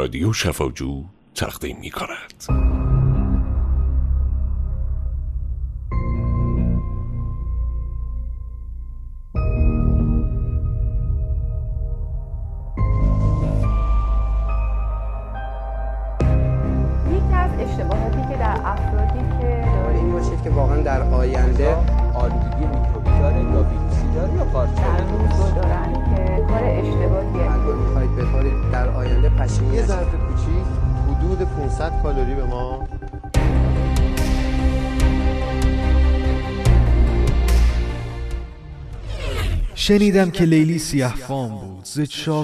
رادیو شفاجو تقدیم می کند ظرف کوچیک حدود 500 کالری به ما. شنیدم که لیلی سیاه فام بود ز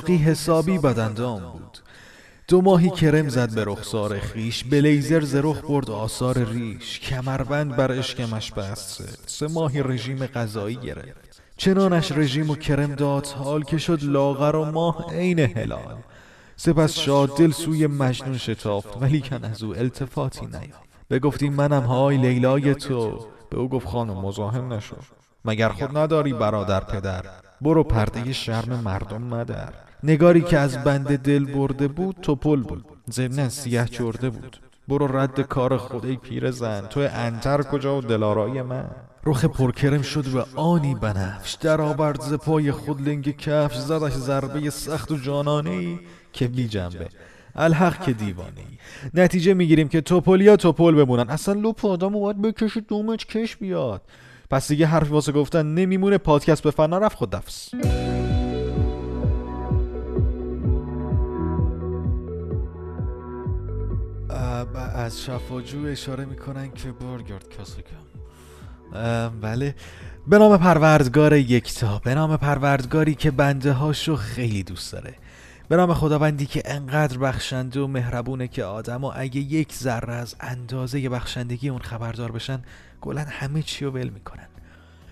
حسابی بدندام بود. دو ماهی کرم زد به رخسار خیش به لیزر ز برد آثار ریش. کمربند بر اشکمش بست سه ماهی رژیم غذایی گرفت. چنانش رژیم و کرم داد حال که شد لاغر و ماه عین هلال. سپس شاد دل سوی مجنون شتافت ولیکن از او التفاتی نیافت. بگفتی منم های لیلای تو. به او گفت خانم مزاحم نشو. مگر خود نداری برادر پدر؟ برو پرده شرم مردم مدر. نگاری که از بند دل برده بود توپل بود. ضمن سیه چرده بود. برو رد کار خود ای پیر زن. تو انتر کجا و دلارای من؟ رخ پرکرم شد و آنی بنفش. در آورد ز پای خود لنگ کفش زدش ضربه سخت و جانانه. ای که بی جنبه الحق که دیوانه ای نتیجه می‌گیریم که توپلیا توپل بمونن. اصلا لپ آدم باید بکشید دومش کش بیاد. پس دیگه حرف واسه گفتن نمیمونه. پادکست به فنا رفت خود دفس از شفاجو اشاره می‌کنن که برگرد کاسه کم بله. به نام پروردگار یکتا. به نام پروردگاری که بنده هاشو خیلی دوست داره. به نام خداوندی که انقدر بخشنده و مهربونه که آدم و اگه یک ذره از اندازه بخشندگی اون خبردار بشن گلن همه چی رو ول می‌کنن.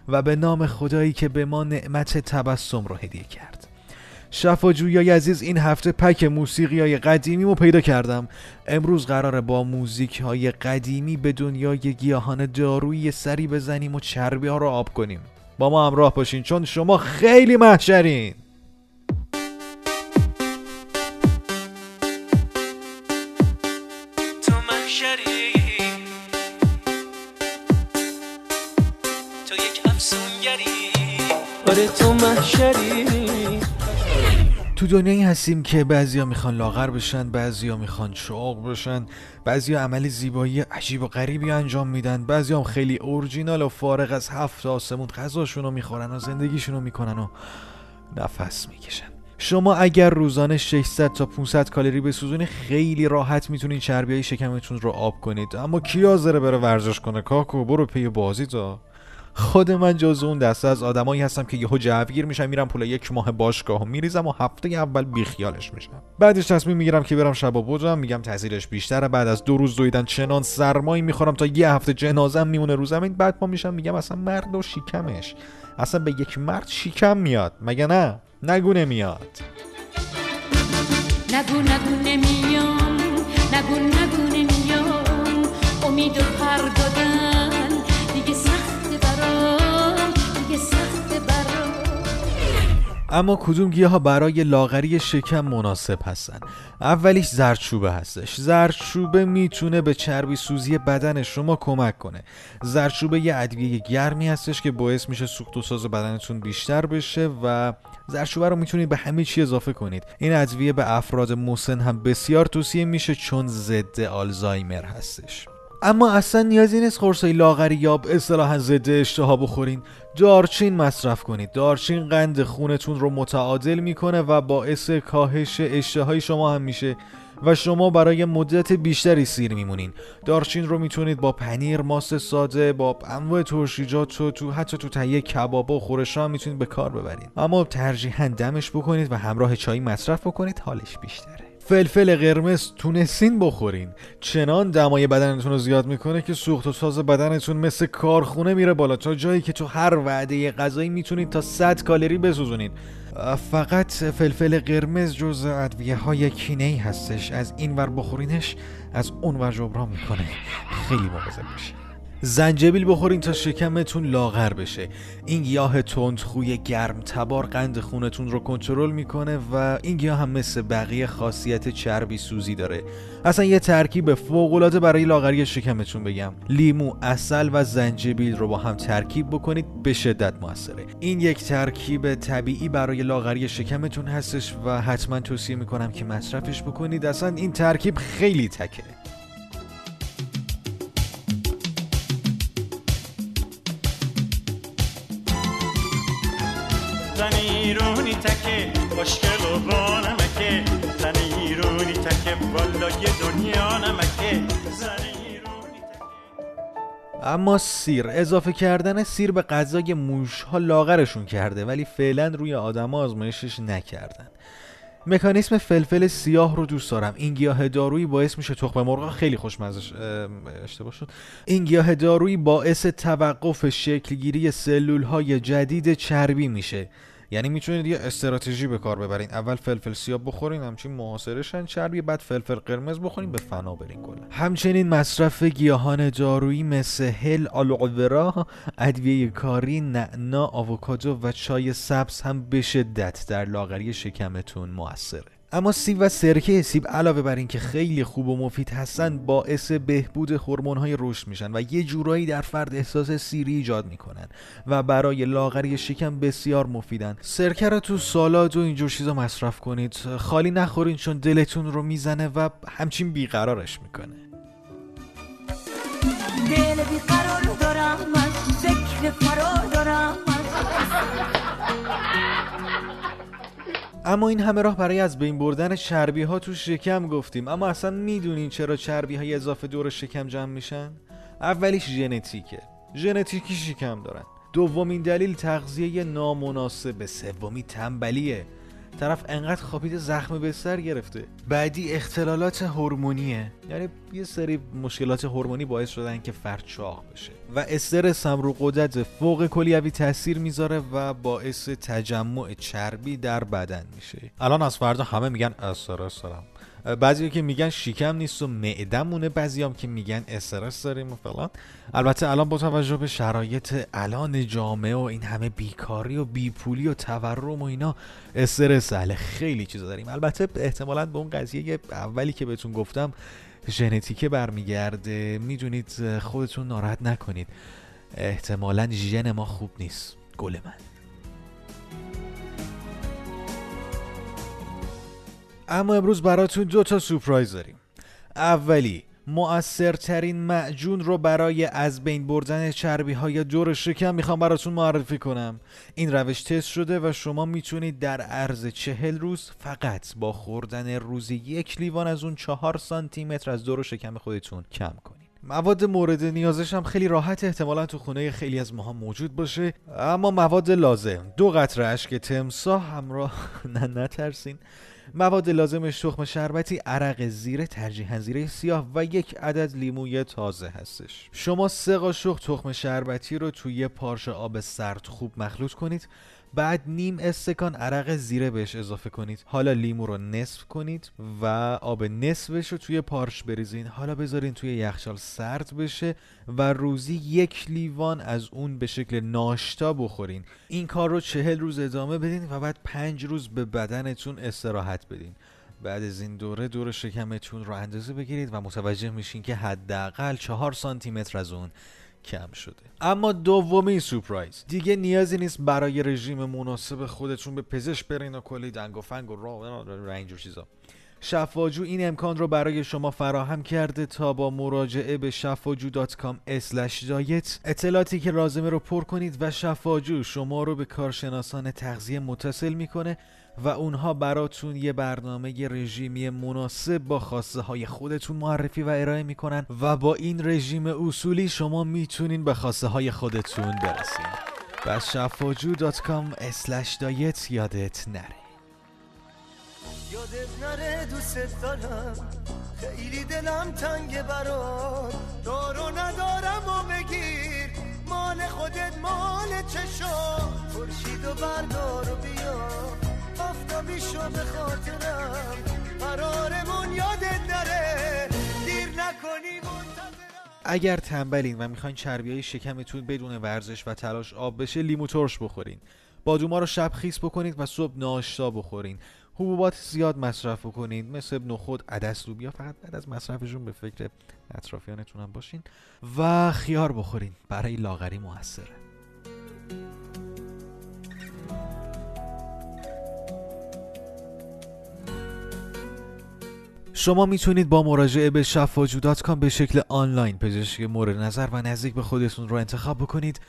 و به نام خدایی که به ما نعمت تبسم رو هدیه کرد. شفاجویای عزیز این هفته پک موسیقی های قدیمی رو پیدا کردم. امروز قراره با موزیک های قدیمی به دنیای گیاهان دارویی سری بزنیم و چربی ها رو آب کنیم. با ما همراه باشین چون شما خیلی محشرین. تو یک افسونگری آره تو محشری. تو دنیایی هستیم که بعضیا می‌خوان لاغر بشن بعضیا می‌خوان چاق بشن بعضیا عمل زیبایی عجیب و غریبی انجام میدن بعضیا هم خیلی اورجینال و فارغ از هفت آسمون غذاشون رو می‌خورن و زندگیشون رو می‌کنن و نفس می‌کشن. شما اگر روزانه 600 تا 500 کالری بسوزونی خیلی راحت می‌تونین چربیای شکمتون رو آب کنید. اما کی حاضره بره ورزش کنه؟ کاکو برو پی بازی تا. خود من جز اون دسته از آدمایی هستم که یهو جوگیر میشم میرم پول یک ماه باشگاه و میریزم و هفته اول بیخیالش میشم. بعدش تصمیم می‌گیرم که برم شب بودم میگم تاثیرش بیشتره. بعد از دو روز دویدن چنان سرمایی می‌خورم تا یه هفته جنازم میمونه رو زمین. بعد ما میشم میگم اصلا مرد و شیکمش اصلا به یک مرد شیکم میاد. مگه نه؟ نگو نمیاد نگو نگو نمیام نگو نگو نمیام امید و پر دادن اما کدوم گیاه ها برای لاغری شکم مناسب هستن؟ اولیش زردچوبه هستش. زردچوبه می‌تونه به چربی سوزی بدن شما کمک کنه. زردچوبه یه ادویه گرمی هستش که باعث میشه سوخت و ساز بدنتون بیشتر بشه و زردچوبه رو می‌تونید به همه چی اضافه کنید. این ادویه به افراد مسن هم بسیار توصیه میشه چون ضد آلزایمر هستش. اما اصلا نیازی نیست قرصای لاغری یا اصطلاحا ضد اشتها بخورین. دارچین مصرف کنید. دارچین قند خونتون رو متعادل می‌کنه و باعث کاهش اشتهای شما هم میشه و شما برای مدت بیشتری سیر میمونین. دارچین رو می‌تونید با پنیر ماست ساده با انواع ترشیجات و تو حتی تو تهیه کبابا و خورشا هم می‌تونید به کار ببرید اما ترجیحاً دمش بکنید و همراه چای مصرف بکنید. حالش بیشتره. فلفل قرمز تونستین بخورین. چنان دمای بدنتون رو زیاد می‌کنه که سوخت و ساز بدنتون مثل کارخونه میره بالا. تا جایی که تو هر وعده غذایی می‌تونید تا 100 کالری بسوزونید. فقط فلفل قرمز جز ادویه های کینه ای هستش. از این ور بخورینش از اون ور جبران می‌کنه. خیلی مواظب باشین. زنجبیل بخورین تا شکمتون لاغر بشه. این گیاه تندخوی گرم تبار قند خونتون رو کنترل می‌کنه و این گیاه هم مثل بقیه خاصیت چربی سوزی داره. اصلا یه ترکیب فوقالعاده برای لاغری شکمتون بگم. لیمو اصل و زنجبیل رو با هم ترکیب بکنید به شدت موثره. این یک ترکیب طبیعی برای لاغری شکمتون هستش و حتما توصیه می‌کنم که مصرفش بکنید. اصلا این ترکیب خیلی تکه. ایرونی تکه خوشگل و با نمکه زن ایرونی تکه والا یه دنیا نمکه. زن اما سیر اضافه کردن سیر به غذای موشها لاغرشون کرده ولی فعلا روی آدما آزمایشش نکردن. مکانیسم فلفل سیاه رو دوست دارم. این گیاه دارویی باعث میشه تخم مرغ خیلی خوشمزه اشتباه شد. این گیاه دارویی باعث توقف شکلگیری سلول های جدید چربی میشه. یعنی می‌تونید یه استراتژی به کار ببرین. اول فلفل سیاه بخورین همچین محاصرشن چربی بعد فلفل قرمز بخورین به فنا برین کلا. همچنین مصرف گیاهان دارویی مثل هل آلوورا ادویه کاری نعنا آووکادو و چای سبز هم به شدت در لاغری شکمتون موثره. اما سیب و سرکه سیب علاوه بر اینکه خیلی خوب و مفید هستن باعث بهبود هورمون‌های رشد میشن و یه جورایی در فرد احساس سیری ایجاد می‌کنن و برای لاغری شکم بسیار مفیدن. سرکه رو تو سالاد و اینجور چیزا مصرف کنید. خالی نخورین چون دلتون رو می‌زنه و همچین بیقرارش می‌کنه. دل بیقرار دارم من فکر فرار اما این همه راه برای از بین بردن چربی ها تو شکم گفتیم. اما اصلا می‌دونین چرا چربی های اضافه دور شکم جمع میشن؟ اولیش ژنتیکه. ژنتیکی شکم دارن. دومین دلیل تغذیه نامناسب سومی تنبلیه. طرف انقدر خوابیده زخم به سر گرفته. بعدی اختلالات هورمونیه. یعنی یه سری مشکلات هورمونی باعث شدن که فرد چاق بشه. و استرس هم رو قدرت فوق کلیوی تاثیر می‌ذاره و باعث تجمع چربی در بدن میشه. الان از فردا همه میگن استرس دارم. بعضی که میگن شیکم نیست و معدمونه بعضی هم که میگن استرس داریم و فلان. البته الان با توجه به شرایط الان جامعه و این همه بیکاری و بیپولی و تورم و اینا استرس اهل خیلی چیزا داریم. البته احتمالا به اون قضیه اولی که بهتون گفتم ژنتیکه برمیگرده. می‌دونید خودتون ناراحت نکنید. احتمالا ژن ما خوب نیست. گل من. اما امروز براتون دو تا سورپرایز داریم. اولی مؤثرترین معجون رو برای از بین بردن چربی های دور شکم می‌خوام براتون معرفی کنم. این روش تست شده و شما می‌تونید در عرض چهل روز فقط با خوردن روزی یک لیوان از اون چهار سانتی متر از دور شکم خودتون کم کنید. مواد مورد نیازش هم خیلی راحت احتمالا تو خونه خیلی از ماها موجود باشه. اما مواد لازم دو قطره اشک تمساه همراه نه نترسین. مواد لازمش تخم شربتی عرق زیره ترجیحاً زیره سیاه و یک عدد لیموی تازه هستش. شما سه قاشق تخم شربتی رو توی یه پارچه آب سرد خوب مخلوط کنید. بعد نیم استکان عرق زیره بهش اضافه کنید. حالا لیمو رو نصف کنید و آب نصفش رو توی پارچ بریزین. حالا بذارین توی یخچال سرد بشه و روزی یک لیوان از اون به شکل ناشتا بخورین. این کار رو چهل روز ادامه بدین و بعد پنج روز به بدنتون استراحت بدین. بعد از این دوره دور شکمتون رو اندازه بگیرید و متوجه میشین که حداقل چهار سانتی متر از اون. کم شده. اما دومین سورپرایز. دیگه نیازی نیست برای رژیم مناسب خودتون به پزشک برین و کلی دنگ و فنگ و راه و چیزا. شفاجو این امکان رو برای شما فراهم کرده تا با مراجعه به شفاجو.com دایت اطلاعاتی که لازمه رو پر کنید و شفاجو شما رو به کارشناسان تغذیه متصل می‌کنه و اونها براتون یه برنامه رژیمی مناسب با خواسته های خودتون معرفی و ارائه می‌کنن و با این رژیم اصولی شما می‌تونین به خواسته های خودتون برسین. بس شفاجو.com دایت یادت نره. یادت نره دوست دارم. خیلی دلم تنگ برات. دارو ندارم و بگیر. مال خودت مال چشم به خاطرم. قرارمون یادت نره دیر نکنی اگر تنبلین و می‌خواین چربی های شکمتون بدون ورزش و تلاش آب بشه لیمو ترش بخورین. بادوما رو شب خیس بکنید و صبح ناشتا بخورین. حبوبات زیاد مصرف بکنید مثل نخود عدس لوبیا فقط بعد از مصرفشون به فکر اطرافیانتون هم باشین و خیار بخورین. برای لاغری موثره. شما می‌تونید با مراجعه به شفاجو.com به شکل آنلاین پزشک مورد نظر و نزدیک به خودتون رو انتخاب بکنید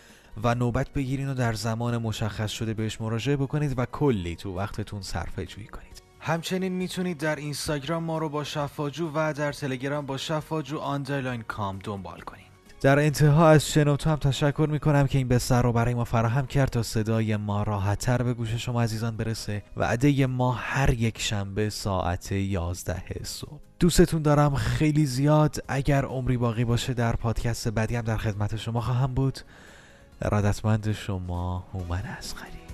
و نوبت بگیرین و در زمان مشخص شده بهش مراجعه بکنید و کلی تو وقتتون صرفه جویی کنید. همچنین می‌تونید در اینستاگرام ما رو با شفاجو و در تلگرام با شفاجو underline com دنبال کنید. در انتها از شنوتو هم تشکر می‌کنم که این بستر رو برای ما فراهم کرد تا صدای ما راحتتر به گوش شما عزیزان برسه. وعده ما هر یک شنبه ساعت 11 صبح. دوستتون دارم خیلی زیاد. اگر عمری باقی باشه در پادکست بعدی هم در خدمت شما خواهم بود. ارادتمند شما هومن اسخری